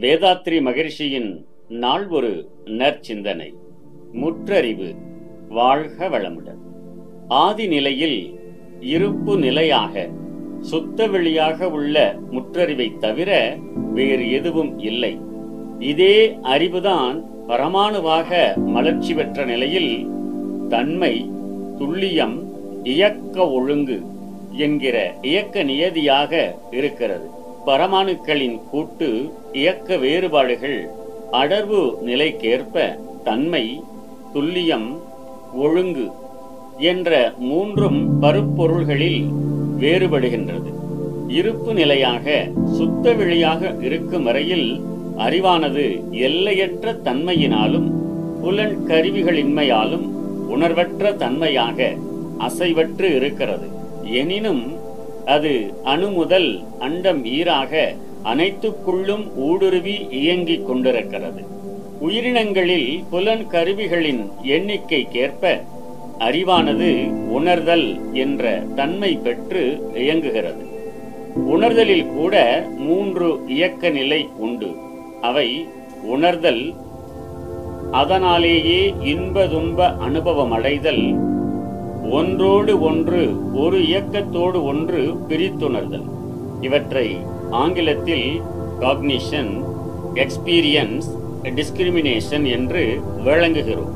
வேதாத்ரி மகிழ்ச்சியின் நாள் ஒரு நற்சிந்தனை. முற்றறிவு வாழ்க வளமுடன். ஆதி நிலையில் இருப்பு நிலையாக சுத்த வெளியாக உள்ள முற்றறிவை தவிர வேறு எதுவும் இல்லை. இதே அறிவுதான் பரமாணுவாக மலர்ச்சி பெற்ற நிலையில் தன்மை துல்லியம் இயக்க ஒழுங்கு என்கிற இயக்க நியதியாக இருக்கிறது. பரமாணுக்களின் கூட்டு இயக்க வேறுபாடுகள் அடர்வு நிலைக்கேற்ப தன்மை துல்லியம் ஒழுங்கு என்ற மூன்றும் பருப்பொருள்களில் வேறுபடுகின்றது. இருப்பு நிலையாக சுத்த வெளியாக இருக்கும் வரையில் அறிவானது எல்லையற்ற தன்மையினாலும் புலன் கருவிகளின்மையாலும் உணர்வற்ற தன்மையாக அசைவற்று இருக்கிறது. எனினும் அது அணு முதல் அண்டம் ஈராக அனைத்துக்குள்ளும் ஊடுருவி இயங்கிக் கொண்டிருக்கிறது. உயிரினங்களில் புலன் கருவிகளின் எண்ணிக்கைக்கேற்ப அறிவானது உணர்தல் என்ற தன்மை பெற்று இயங்குகிறது. உணர்தலில் கூட மூன்று இயக்க நிலை உண்டு. அவை உணர்தல் அதனாலேயே இன்ப துன்ப அனுபவம் அடைதல் ஒன்றோடு ஒன்று ஒரு இயக்கத்தோடு ஒன்று பிரித்துணர்தல். இவற்றை ஆங்கிலத்தில் காக்னிஷன் எக்ஸ்பீரியன்ஸ் டிஸ்கிரிமினேஷன் என்று வழங்குகிறோம்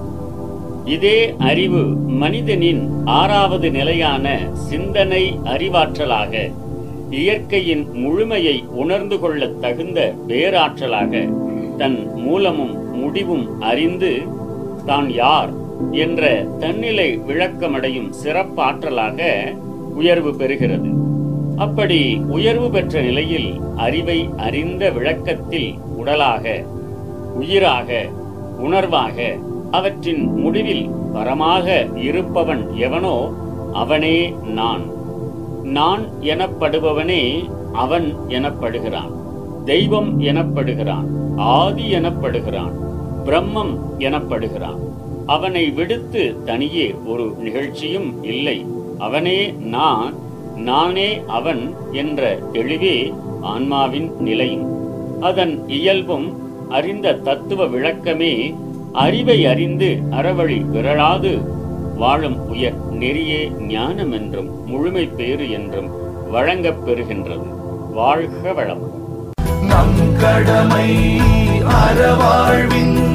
இதே அறிவு மனிதனின் ஆறாவது நிலையான சிந்தனை அறிவாற்றலாக இயற்கையின் முழுமையை உணர்ந்து கொள்ள தகுந்த பேராற்றலாக தன் மூலமும் முடிவும் அறிந்து தான் யார் என்ற தன்னிலை விளக்கமடையும் சிறப்பாற்றலாக உயர்வு பெறுகிறது. அப்படி உயர்வு பெற்ற நிலையில் அறிவை அறிந்த விளக்கத்தில் உடலாக உயிராக உணர்வாக அவற்றின் முடிவில் பரமாக இருப்பவன் எவனோ அவனே நான். நான் எனப்படுபவனே அவன் எனப்படுகிறான். தெய்வம் எனப்படுகிறான். ஆதி எனப்படுகிறான். பிரம்மம் எனப்படுகிறான். அவனை விடுத்து தனியே ஒரு நிகழ்ச்சியும் இல்லை. அவனே நான் நானே அவன் என்ற தெளிவே ஆன்மாவின் நிலையும். அதன் இயல்பும் அறிந்த தத்துவ விளக்கமே அறிவை அறிந்து அறவழி விரளாது வாழும் உயர் நெறியே ஞானம் என்றும் முழுமை பேறு என்றும் வழங்கப் பெறுகின்றது. வாழ்க வளம். நம் கடமை அறவாழ்வின்